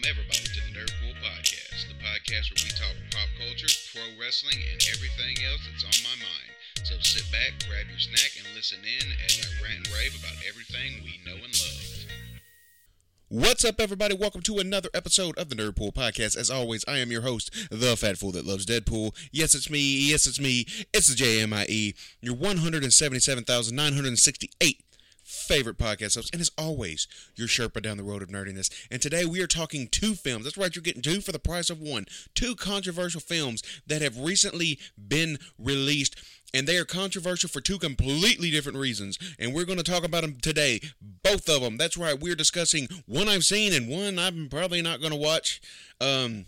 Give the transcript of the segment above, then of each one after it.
Welcome, everybody, to the Nerd Pool Podcast, the podcast where we talk pop culture, pro wrestling, and everything else that's on my mind. So sit back, grab your snack, and listen in as I rant and rave about everything we know and love. What's up, everybody? Welcome to another episode of the Nerd Pool Podcast. As always, I am your host, the fat fool that loves Deadpool. Yes, it's me. Yes, it's me. It's the JMIE, your 177,968 favorite podcast host. And as always, your Sherpa down the road of nerdiness. And today we are talking two films. That's right, you're getting two for the price of one. Two controversial films that have recently been released and they are controversial for two completely different reasons. And we're going to talk about them today. Both of them. That's right. We're discussing one I've seen and one I'm probably not going to watch. Um,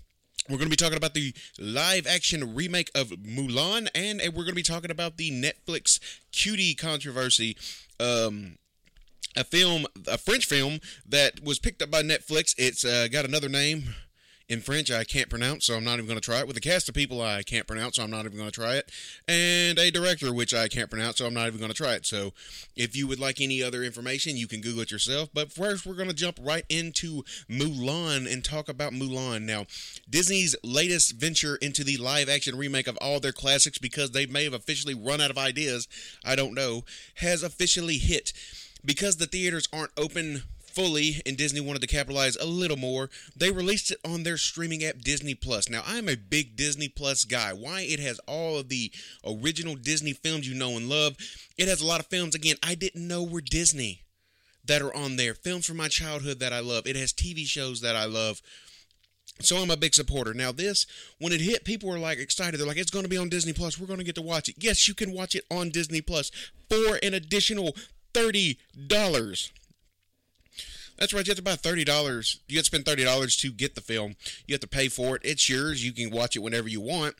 we're going to be talking about the live action remake of Mulan, and we're going to be talking about the Netflix cutie controversy. Um, a film, a French film that was picked up by Netflix. It's uh, got another name in French I can't pronounce, so I'm not even going to try it. With a cast of people I can't pronounce, so I'm not even going to try it. And a director which I can't pronounce, so I'm not even going to try it. So if you would like any other information, you can Google it yourself. But first, we're going to jump right into Mulan and talk about Mulan. Now, Disney's latest venture into the live action remake of all their classics, because they may have officially run out of ideas, I don't know, has officially hit because the theaters aren't open fully and Disney wanted to capitalize a little more, they released it on their streaming app Disney Plus. Now, I'm a big Disney Plus guy. Why? It has all of the original Disney films you know and love. It has a lot of films again I didn't know were Disney that are on there. Films from my childhood that I love. It has TV shows that I love. So I'm a big supporter. Now this, when it hit, people were like excited. They're like, it's going to be on Disney Plus. We're going to get to watch it. Yes, you can watch it on Disney Plus for an additional thirty dollars. That's right. You have to buy thirty dollars. You have to spend thirty dollars to get the film. You have to pay for it. It's yours. You can watch it whenever you want,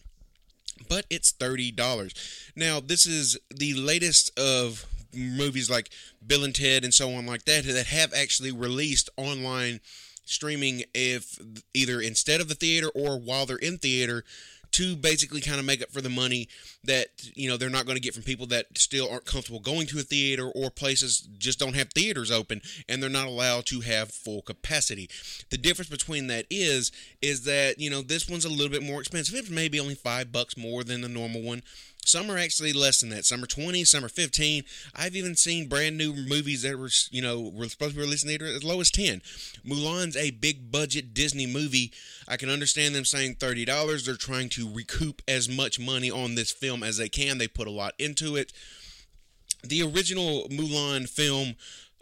but it's thirty dollars. Now, this is the latest of movies like Bill and Ted and so on like that that have actually released online streaming if either instead of the theater or while they're in theater to basically kind of make up for the money that you know they're not going to get from people that still aren't comfortable going to a theater or places just don't have theaters open and they're not allowed to have full capacity. The difference between that is is that you know this one's a little bit more expensive. It's maybe only five bucks more than the normal one. Some are actually less than that. Some are 20, some are 15. I've even seen brand new movies that were, you know, were supposed to be released theater as low as 10. Mulan's a big budget Disney movie. I can understand them saying $30. They're trying to recoup as much money on this film as they can. They put a lot into it. The original Mulan film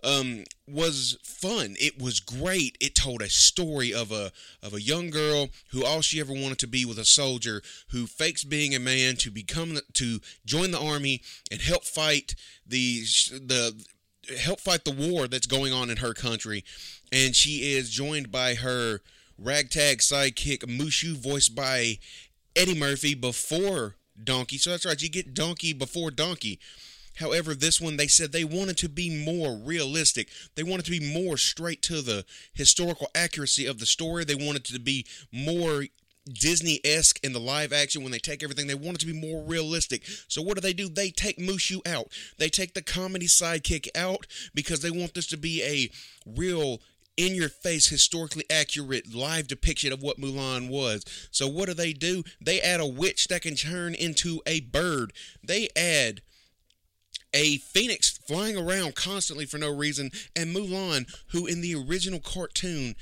um, was fun. It was great. It told a story of a of a young girl who all she ever wanted to be was a soldier who fakes being a man to become to join the army and help fight the the help fight the war that's going on in her country. And she is joined by her ragtag sidekick Mushu, voiced by Eddie Murphy before Donkey. So that's right, you get Donkey before Donkey. However, this one they said they wanted to be more realistic. They wanted to be more straight to the historical accuracy of the story. They wanted to be more Disney esque in the live action when they take everything. They want it to be more realistic. So what do they do? They take Mushu out. They take the comedy sidekick out because they want this to be a real in your face, historically accurate live depiction of what Mulan was. So, what do they do? They add a witch that can turn into a bird. They add a phoenix flying around constantly for no reason, and Mulan, who in the original cartoon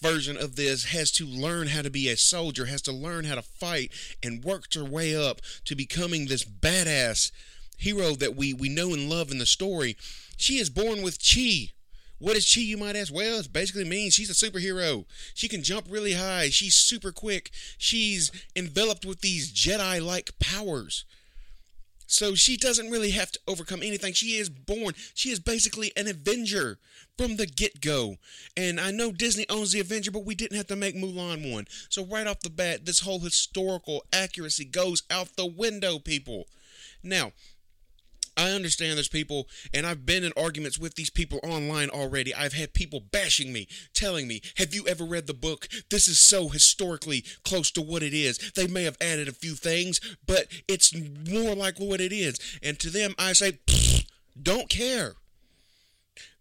version of this has to learn how to be a soldier, has to learn how to fight, and worked her way up to becoming this badass hero that we, we know and love in the story. She is born with chi. What is chi, you might ask? Well, it basically means she's a superhero. She can jump really high. She's super quick. She's enveloped with these Jedi like powers. So she doesn't really have to overcome anything. She is born. She is basically an Avenger from the get go. And I know Disney owns the Avenger, but we didn't have to make Mulan one. So right off the bat, this whole historical accuracy goes out the window, people. Now, I understand there's people, and I've been in arguments with these people online already. I've had people bashing me, telling me, Have you ever read the book? This is so historically close to what it is. They may have added a few things, but it's more like what it is. And to them, I say, Don't care.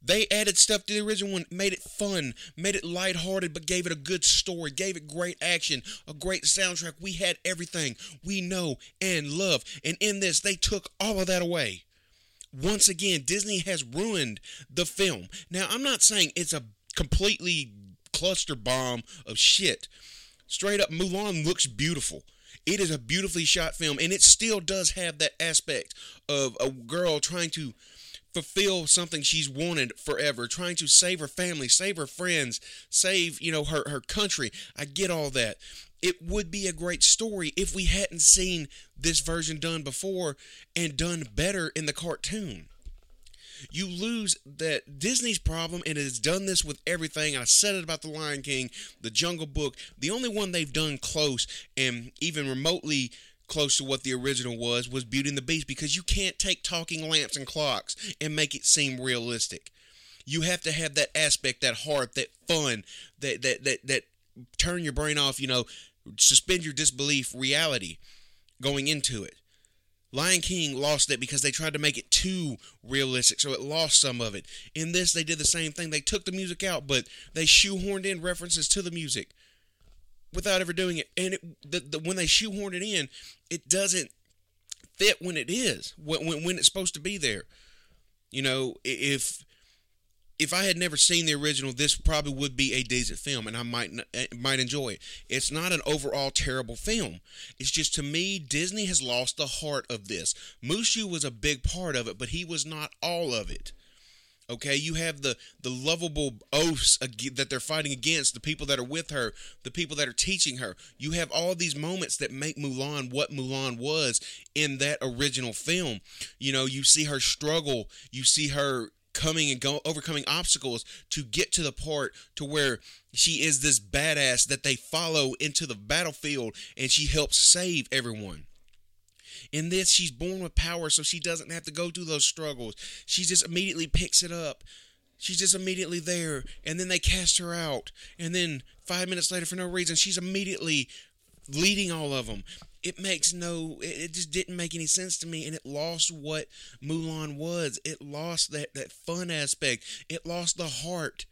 They added stuff to the original one, made it fun, made it lighthearted, but gave it a good story, gave it great action, a great soundtrack. We had everything we know and love. And in this, they took all of that away. Once again, Disney has ruined the film. Now, I'm not saying it's a completely cluster bomb of shit. Straight up, Mulan looks beautiful. It is a beautifully shot film, and it still does have that aspect of a girl trying to fulfill something she's wanted forever, trying to save her family, save her friends, save, you know, her, her country. I get all that. It would be a great story if we hadn't seen this version done before and done better in the cartoon you lose that Disney's problem, and it has done this with everything. I said it about The Lion King, The Jungle Book. The only one they've done close and even remotely close to what the original was was Beauty and the Beast because you can't take talking lamps and clocks and make it seem realistic. You have to have that aspect, that heart, that fun, that that that that turn your brain off, you know, suspend your disbelief reality going into it. Lion King lost it because they tried to make it too realistic, so it lost some of it. In this, they did the same thing. They took the music out, but they shoehorned in references to the music without ever doing it. And it, the, the, when they shoehorn it in, it doesn't fit when it is, when, when, when it's supposed to be there. You know, if if I had never seen the original, this probably would be a decent film, and I might eh, might enjoy it. It's not an overall terrible film. It's just to me, Disney has lost the heart of this. Mushu was a big part of it, but he was not all of it. Okay, you have the the lovable oaths that they're fighting against, the people that are with her, the people that are teaching her. You have all these moments that make Mulan what Mulan was in that original film. You know, you see her struggle, you see her coming and go, overcoming obstacles to get to the part to where she is this badass that they follow into the battlefield and she helps save everyone. In this, she's born with power, so she doesn't have to go through those struggles. She just immediately picks it up. She's just immediately there, and then they cast her out. And then five minutes later, for no reason, she's immediately leading all of them it makes no it just didn't make any sense to me and it lost what Mulan was. It lost that that fun aspect. It lost the heart.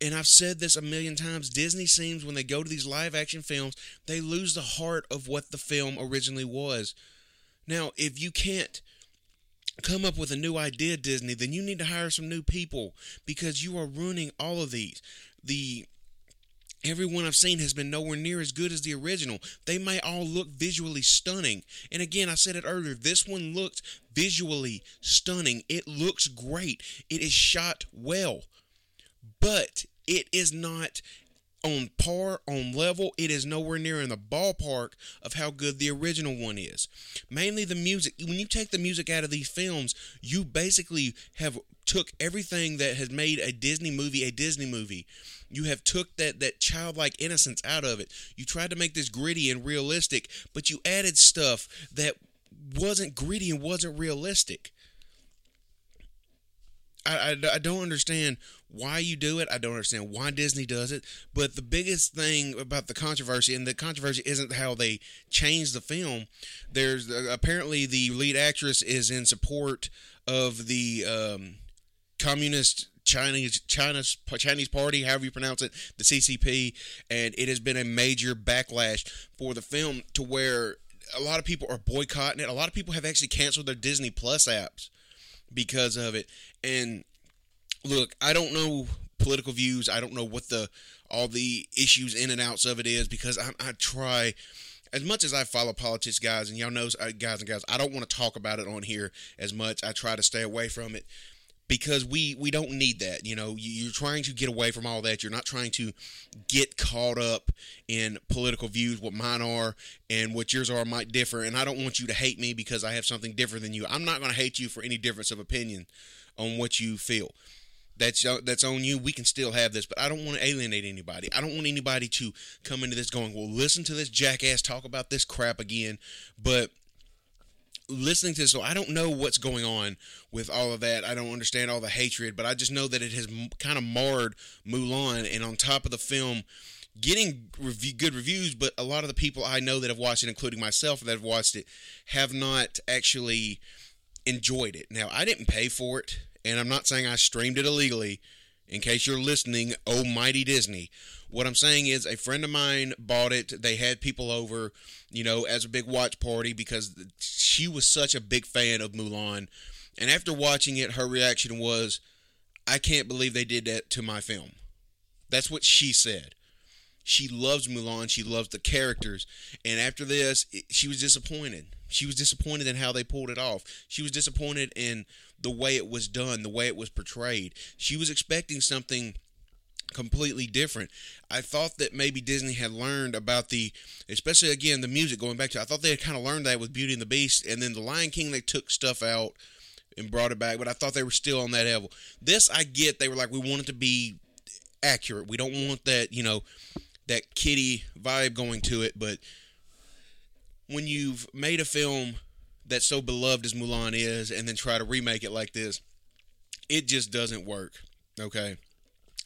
And I've said this a million times. Disney seems when they go to these live action films, they lose the heart of what the film originally was. Now, if you can't come up with a new idea, Disney, then you need to hire some new people because you are ruining all of these. The Everyone I've seen has been nowhere near as good as the original. They may all look visually stunning. And again, I said it earlier, this one looked visually stunning. It looks great. It is shot well. But it is not on par, on level. It is nowhere near in the ballpark of how good the original one is. Mainly the music. When you take the music out of these films, you basically have took everything that has made a Disney movie a Disney movie you have took that that childlike innocence out of it. You tried to make this gritty and realistic, but you added stuff that wasn't gritty and wasn't realistic. I, I, I, don't understand why you do it. I don't understand why Disney does it. But the biggest thing about the controversy, and the controversy isn't how they changed the film. There's uh, apparently the lead actress is in support of the um, communist Chinese China's Chinese Party, however you pronounce it, the CCP, and it has been a major backlash for the film to where a lot of people are boycotting it. A lot of people have actually canceled their Disney Plus apps because of it. And look, I don't know political views. I don't know what the all the issues in and outs of it is because I, I try as much as I follow politics, guys, and y'all know, uh, guys and guys, I don't want to talk about it on here as much. I try to stay away from it because we we don't need that you know you're trying to get away from all that. You're not trying to get caught up in political views what mine are and what yours are might differ. And i don't want you to hate me because i have something different than you. I'm not going to hate you for any difference of opinion on what you feel. That's uh, that's on you. We can still have this but i don't want to alienate anybody. I don't want anybody to come into this going well listen to this jackass talk about this crap again. But listening to this, so I don't know what's going on with all of that. I don't understand all the hatred, but I just know that it has kind of marred Mulan. And on top of the film, getting good reviews, but a lot of the people I know that have watched it, including myself that have watched it, have not actually enjoyed it. Now, I didn't pay for it, and I'm not saying I streamed it illegally. In case you're listening, oh mighty Disney. What I'm saying is, a friend of mine bought it. They had people over, you know, as a big watch party because she was such a big fan of Mulan. And after watching it, her reaction was, I can't believe they did that to my film. That's what she said. She loves Mulan. She loves the characters. And after this, she was disappointed. She was disappointed in how they pulled it off. She was disappointed in the way it was done, the way it was portrayed. She was expecting something completely different. I thought that maybe Disney had learned about the, especially again the music. Going back to, I thought they had kind of learned that with Beauty and the Beast, and then the Lion King they took stuff out and brought it back, but I thought they were still on that level. This I get. They were like, we want it to be accurate. We don't want that, you know, that kitty vibe going to it, but when you've made a film that's so beloved as Mulan is and then try to remake it like this, it just doesn't work. Okay.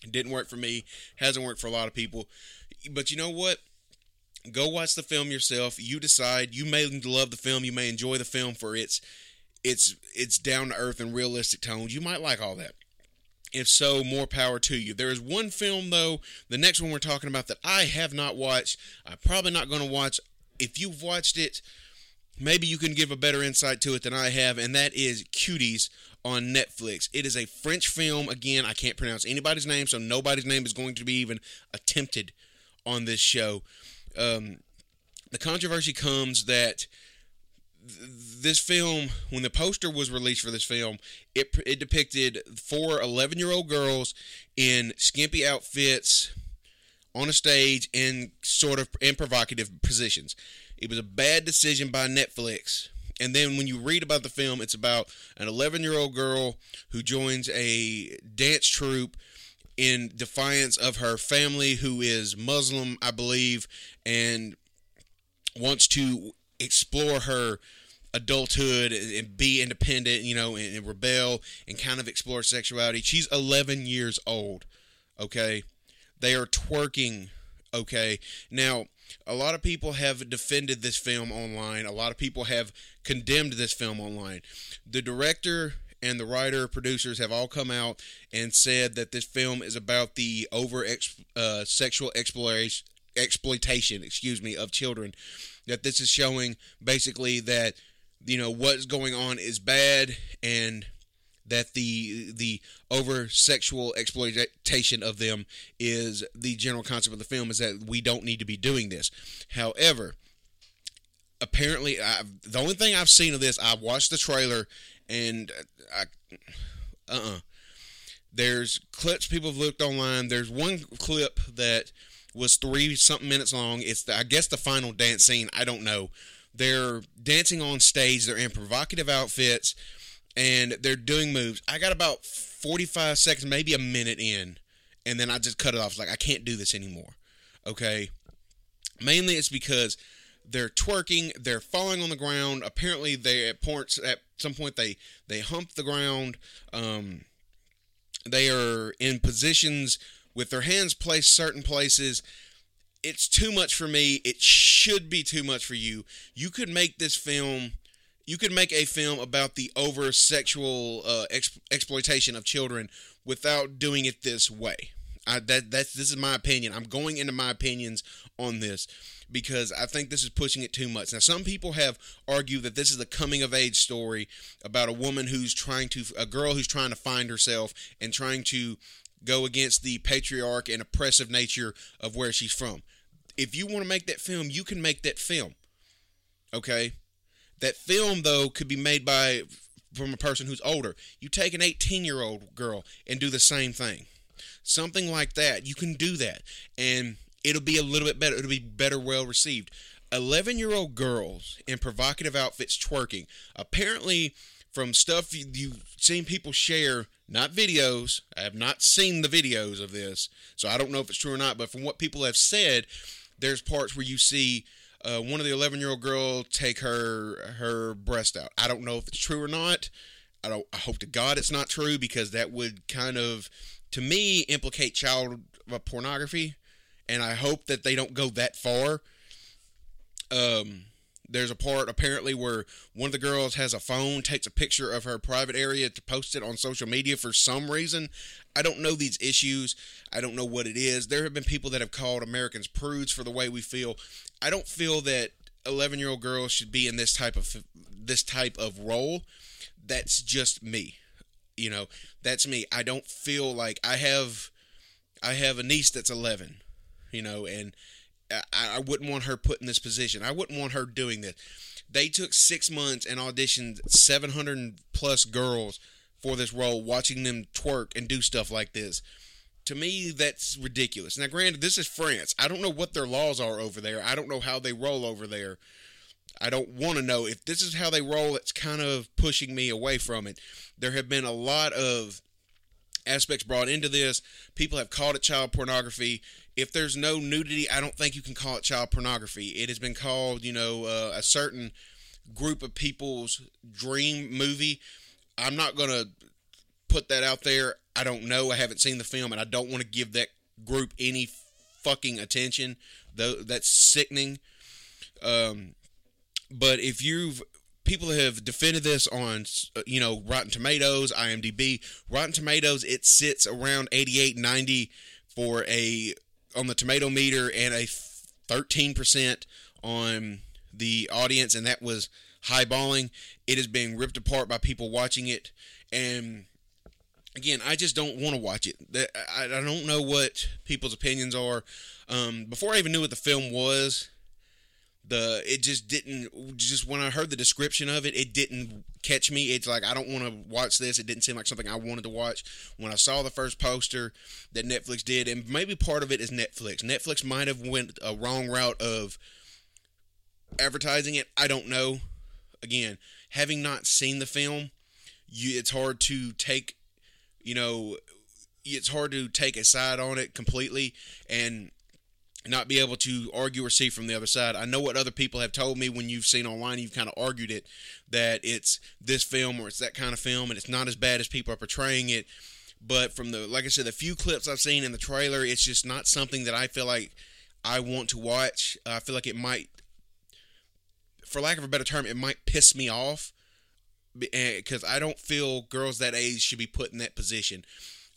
It didn't work for me, hasn't worked for a lot of people. But you know what? Go watch the film yourself. You decide. You may love the film, you may enjoy the film for its its its down to earth and realistic tones. You might like all that. If so, more power to you. There is one film though, the next one we're talking about that I have not watched. I'm probably not going to watch. If you've watched it, maybe you can give a better insight to it than I have, and that is Cuties on Netflix. It is a French film. Again, I can't pronounce anybody's name, so nobody's name is going to be even attempted on this show. Um, the controversy comes that this film, when the poster was released for this film, it, it depicted four 11 year old girls in skimpy outfits on a stage in sort of in provocative positions. It was a bad decision by Netflix. And then when you read about the film, it's about an 11 year old girl who joins a dance troupe in defiance of her family, who is Muslim, I believe, and wants to explore her adulthood and be independent, you know, and, and, rebel and kind of explore sexuality. She's 11 years old, okay? They are twerking, okay? Now, a lot of people have defended this film online. A lot of people have condemned this film online. The director and the writer producers have all come out and said that this film is about the over uh, sexual exploration exploitation excuse me of children that this is showing basically that you know what's going on is bad and that the the over sexual exploitation of them is the general concept of the film is that we don't need to be doing this. However, apparently, I've, the only thing I've seen of this, I watched the trailer and I, uh, uh-uh. There's clips people have looked online. There's one clip that was three something minutes long. It's the, I guess the final dance scene. I don't know they're dancing on stage. They're in provocative outfits, and they're doing moves. I got about 45 seconds, maybe a minute in, and then I just cut it off. It's like I can't do this anymore. Okay. Mainly, it's because they're twerking. They're falling on the ground. Apparently, they at points at some point they they hump the ground. Um, they are in positions with their hands placed certain places it's too much for me. It should be too much for you. You could make this film. You could make a film about the over sexual uh, ex- exploitation of children without doing it this way. I, that that's this is my opinion. I'm going into my opinions on this because I think this is pushing it too much. Now, some people have argued that this is a coming of age story about a woman who's trying to, a girl who's trying to find herself and trying to go against the patriarch and oppressive nature of where she's from if you want to make that film, you can make that film. Okay? That film though could be made by from a person who's older. You take an 18-year-old girl and do the same thing. Something like that. You can do that and it'll be a little bit better. It'll be better well received. 11-year-old girls in provocative outfits twerking. Apparently from stuff you've seen people share, not videos. I have not seen the videos of this, so I don't know if it's true or not. But from what people have said, there's parts where you see uh, one of the 11 year old girl take her her breast out. I don't know if it's true or not. I don't. I hope to God it's not true because that would kind of, to me, implicate child pornography, and I hope that they don't go that far. Um, There's a part apparently where one of the girls has a phone, takes a picture of her private area to post it on social media for some reason. I don't know these issues. I don't know what it is. There have been people that have called Americans prudes for the way we feel. I don't feel that 11 year old girls should be in this type of this type of role. That's just me. You know, that's me. I don't feel like I have I have a niece that's 11, you know, and I, I wouldn't want her put in this position. I wouldn't want her doing this. They took six months and auditioned 700 plus girls for this role, watching them twerk and do stuff like this. To me, that's ridiculous. Now, granted, this is France. I don't know what their laws are over there. I don't know how they roll over there. I don't want to know. If this is how they roll, it's kind of pushing me away from it. There have been a lot of aspects brought into this. People have called it child pornography. If there's no nudity, I don't think you can call it child pornography. It has been called, you know, uh, a certain group of people's dream movie. I'm not going to put that out there. I don't know. I haven't seen the film, and I don't want to give that group any fucking attention. Though that's sickening. Um, but if you've people have defended this on uh, you know rotten tomatoes imdb rotten tomatoes it sits around 88 90 for a on the tomato meter and a 13% on the audience and that was highballing. It is being ripped apart by people watching it. And again i just don't want to watch it. I don't know what people's opinions are. Um, before i even knew what the film was the it just didn't just when I heard the description of it, it didn't catch me. It's like I don't want to watch this. It didn't seem like something I wanted to watch. When I saw the first poster that Netflix did, and maybe part of it is Netflix. Netflix might have went a wrong route of advertising it. I don't know. Again, having not seen the film, you it's hard to take, you know, it's hard to take a side on it completely and not be able to argue or see from the other side. I know what other people have told me when you've seen online, you've kind of argued it that it's this film or it's that kind of film and it's not as bad as people are portraying it. But from the, like I said, the few clips I've seen in the trailer, it's just not something that I feel like I want to watch. I feel like it might, for lack of a better term, it might piss me off because eh, I don't feel girls that age should be put in that position.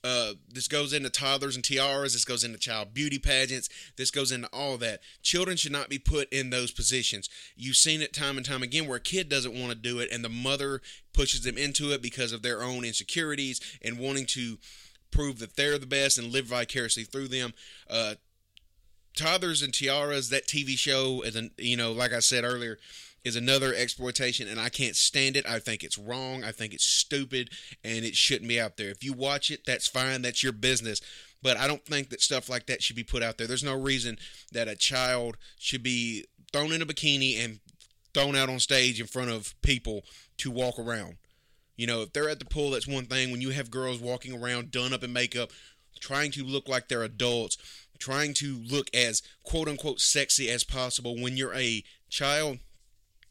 Uh, this goes into toddlers and tiaras. This goes into child beauty pageants. This goes into all that. Children should not be put in those positions. You've seen it time and time again where a kid doesn't want to do it and the mother pushes them into it because of their own insecurities and wanting to prove that they're the best and live vicariously through them. Uh, toddlers and tiaras, that TV show, as an you know, like I said earlier, is another exploitation and I can't stand it. I think it's wrong. I think it's stupid and it shouldn't be out there. If you watch it, that's fine. That's your business. But I don't think that stuff like that should be put out there. There's no reason that a child should be thrown in a bikini and thrown out on stage in front of people to walk around. You know, if they're at the pool, that's one thing. When you have girls walking around done up in makeup, trying to look like they're adults, trying to look as quote unquote sexy as possible when you're a child,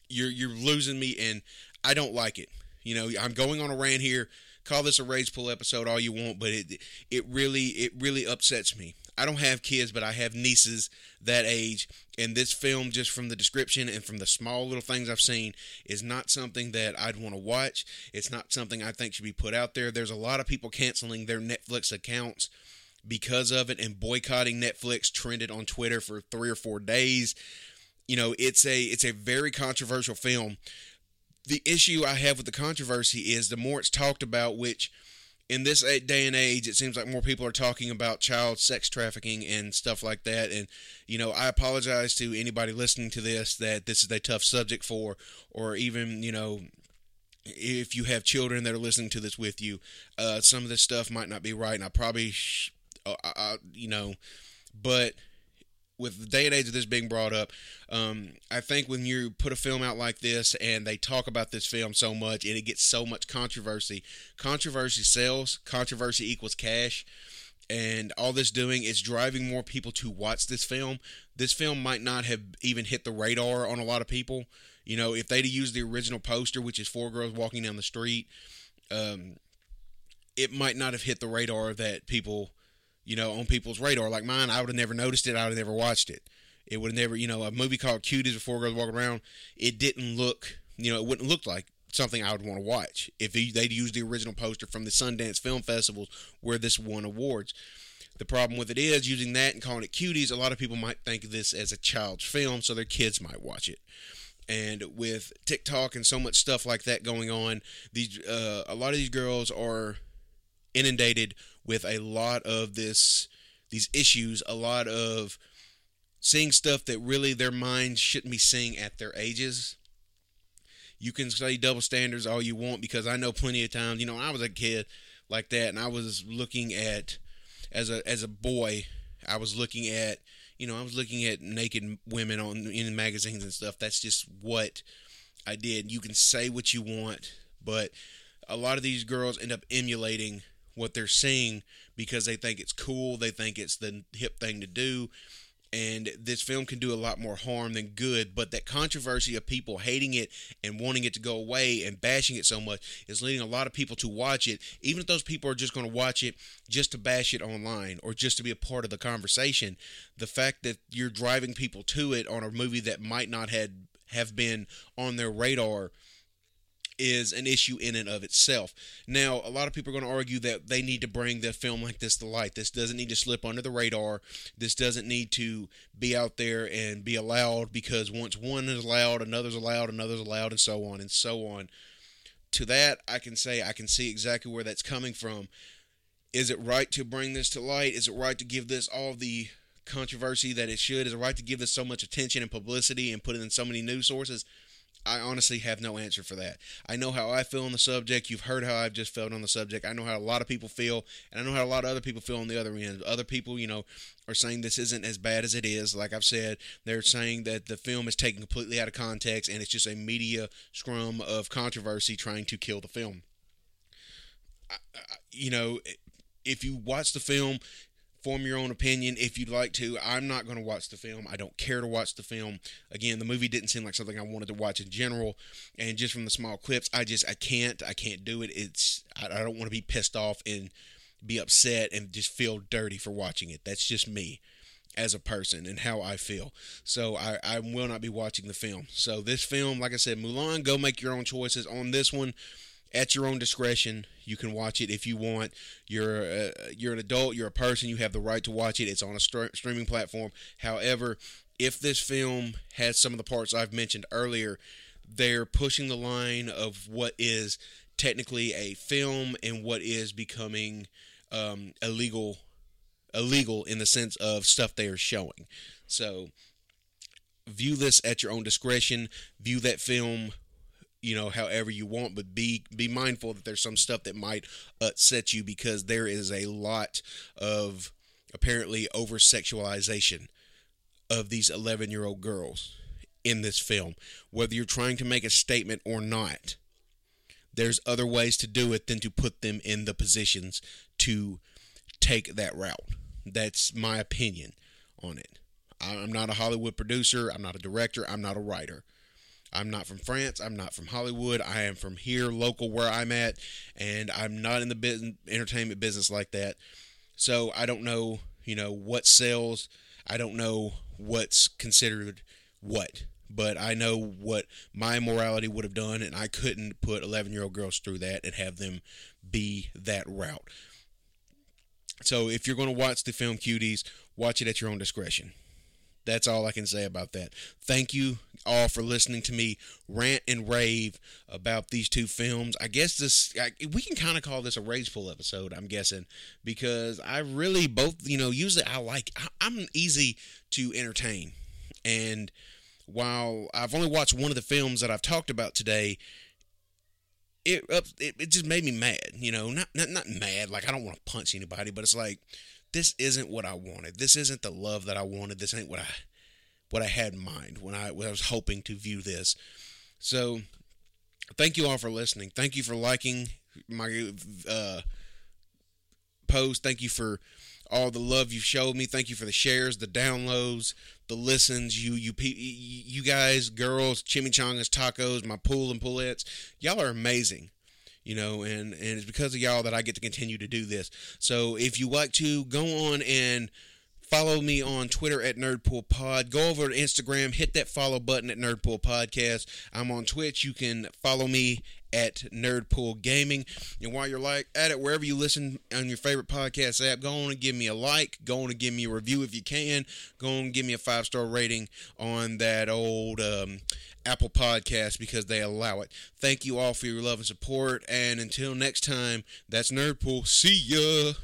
you're you're losing me, and I don't like it. You know, I'm going on a rant here. Call this a rage pull episode all you want, but it it really it really upsets me. I don't have kids, but I have nieces that age, and this film, just from the description and from the small little things I've seen, is not something that I'd want to watch. It's not something I think should be put out there. There's a lot of people canceling their Netflix accounts because of it, and boycotting Netflix trended on Twitter for three or four days you know, it's a it's a very controversial film. The issue I have with the controversy is the more it's talked about, which in this day and age, it seems like more people are talking about child sex trafficking and stuff like that. And, you know, I apologize to anybody listening to this that this is a tough subject for, or even, you know, if you have children that are listening to this with you, uh, some of this stuff might not be right. And I probably, sh- uh, I, you know, but with the day and age of this being brought up, um, I think when you put a film out like this and they talk about this film so much and it gets so much controversy, controversy sells, controversy equals cash. And all this doing is driving more people to watch this film. This film might not have even hit the radar on a lot of people. You know, if they'd used the original poster, which is four girls walking down the street, um, it might not have hit the radar that people you know, on people's radar. Like mine, I would have never noticed it. I would have never watched it. It would have never, you know, a movie called Cuties Before Girls Walk Around. It didn't look, you know, it wouldn't look like something I would want to watch if they'd used the original poster from the Sundance Film Festivals where this won awards. The problem with it is using that and calling it cuties. A lot of people might think of this as a child's film, so their kids might watch it. And with TikTok and so much stuff like that going on, these uh, a lot of these girls are inundated with a lot of this these issues, a lot of seeing stuff that really their minds shouldn't be seeing at their ages. You can say double standards all you want because I know plenty of times, you know, I was a kid like that and I was looking at as a as a boy, I was looking at you know I was looking at naked women on in magazines and stuff. That's just what I did. You can say what you want, but a lot of these girls end up emulating what they're seeing because they think it's cool. They think it's the hip thing to do and this film can do a lot more harm than good but that controversy of people hating it and wanting it to go away and bashing it so much is leading a lot of people to watch it even if those people are just going to watch it just to bash it online or just to be a part of the conversation the fact that you're driving people to it on a movie that might not had have been on their radar is an issue in and of itself. Now, a lot of people are going to argue that they need to bring the film like this to light. This doesn't need to slip under the radar. This doesn't need to be out there and be allowed because once one is allowed, another's allowed, another's allowed, and so on and so on. To that, I can say I can see exactly where that's coming from. Is it right to bring this to light? Is it right to give this all the controversy that it should? Is it right to give this so much attention and publicity and put it in so many news sources? I honestly have no answer for that. I know how I feel on the subject. You've heard how I've just felt on the subject. I know how a lot of people feel, and I know how a lot of other people feel on the other end. Other people, you know, are saying this isn't as bad as it is. Like I've said, they're saying that the film is taken completely out of context and it's just a media scrum of controversy trying to kill the film. I, I, you know, if you watch the film, form your own opinion if you'd like to. I'm not going to watch the film. I don't care to watch the film. Again, the movie didn't seem like something I wanted to watch in general, and just from the small clips, I just I can't I can't do it. It's I, I don't want to be pissed off and be upset and just feel dirty for watching it. That's just me as a person and how I feel. So I, I will not be watching the film. So this film, like I said, Mulan, go make your own choices on this one at your own discretion. You can watch it if you want. You're uh, you're an adult. You're a person. You have the right to watch it. It's on a st- streaming platform. However, if this film has some of the parts I've mentioned earlier, they're pushing the line of what is technically a film and what is becoming um, illegal illegal in the sense of stuff they are showing. So view this at your own discretion. View that film you know however you want but be be mindful that there's some stuff that might upset you because there is a lot of apparently over sexualization of these 11 year old girls in this film. Whether you're trying to make a statement or not there's other ways to do it than to put them in the positions to take that route. That's my opinion on it. I'm not a hollywood producer. I'm not a director. I'm not a writer I'm not from France. I'm not from Hollywood. I am from here, local where I'm at, and I'm not in the business, entertainment business like that. So I don't know, you know, what sells. I don't know what's considered what, but I know what my morality would have done, and I couldn't put 11 year old girls through that and have them be that route. So if you're going to watch the film Cuties, watch it at your own discretion. That's all I can say about that. Thank you all for listening to me rant and rave about these two films. I guess this I, we can kind of call this a rageful episode. I'm guessing because I really both you know usually I like I, I'm easy to entertain, and while I've only watched one of the films that I've talked about today. It, it, it just made me mad, you know, not, not not mad like I don't want to punch anybody, but it's like this isn't what I wanted. This isn't the love that I wanted. This ain't what I what I had in mind when I, when I was hoping to view this. So, thank you all for listening. Thank you for liking my uh, post. Thank you for all the love you've showed me. Thank you for the shares, the downloads, the listens. You you you guys, girls, chimichangas, tacos, my pool and poolettes. Y'all are amazing you know, and, and it's because of y'all that I get to continue to do this. So if you like to go on and Follow me on Twitter at Nerdpool Pod. Go over to Instagram, hit that follow button at Nerdpool Podcast. I'm on Twitch. You can follow me at Nerdpool Gaming. And while you're like at it, wherever you listen on your favorite podcast app, go on and give me a like. Go on and give me a review if you can. Go on and give me a five star rating on that old um, Apple Podcast because they allow it. Thank you all for your love and support. And until next time, that's Nerdpool. See ya.